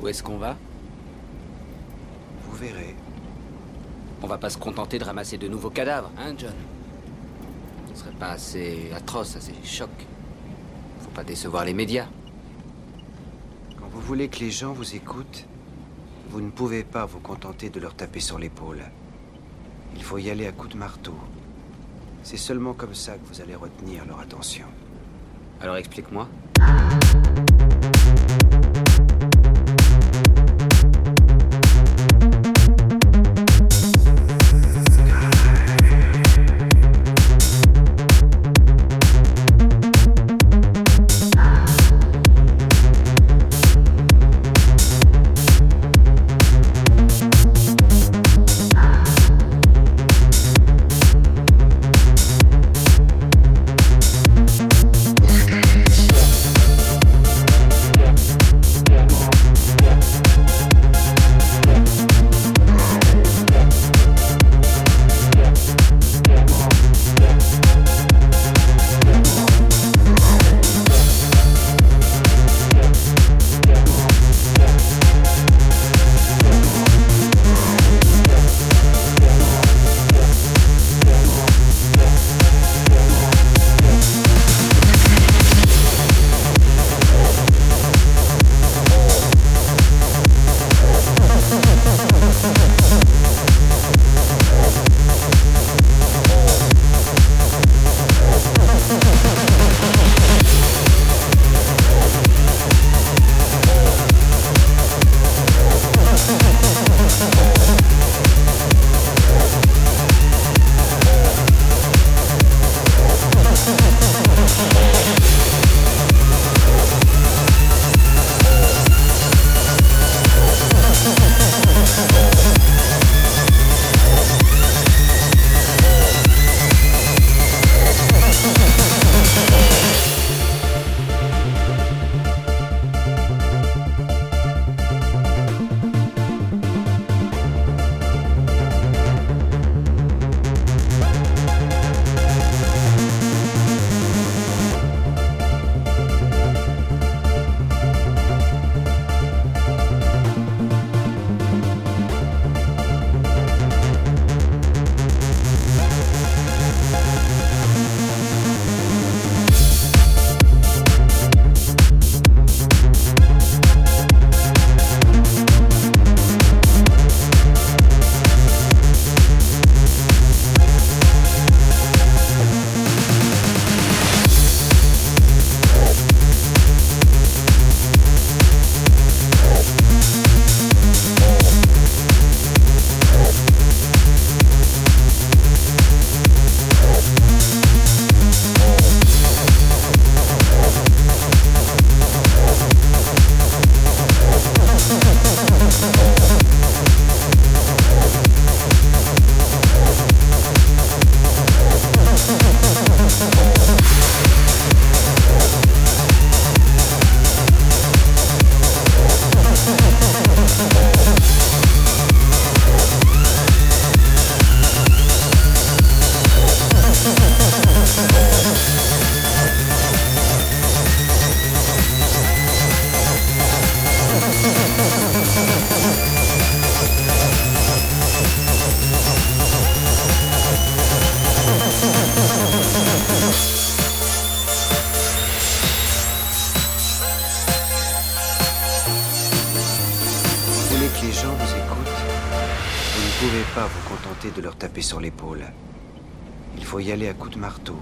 Où est-ce qu'on va? Vous verrez. On va pas se contenter de ramasser de nouveaux cadavres, hein, John? Ce serait pas assez atroce, assez choc. Faut pas décevoir les médias. Quand vous voulez que les gens vous écoutent, vous ne pouvez pas vous contenter de leur taper sur l'épaule. Il faut y aller à coups de marteau. C'est seulement comme ça que vous allez retenir leur attention. Alors explique-moi. Gens vous écoutent Vous ne pouvez pas vous contenter de leur taper sur l'épaule. Il faut y aller à coups de marteau.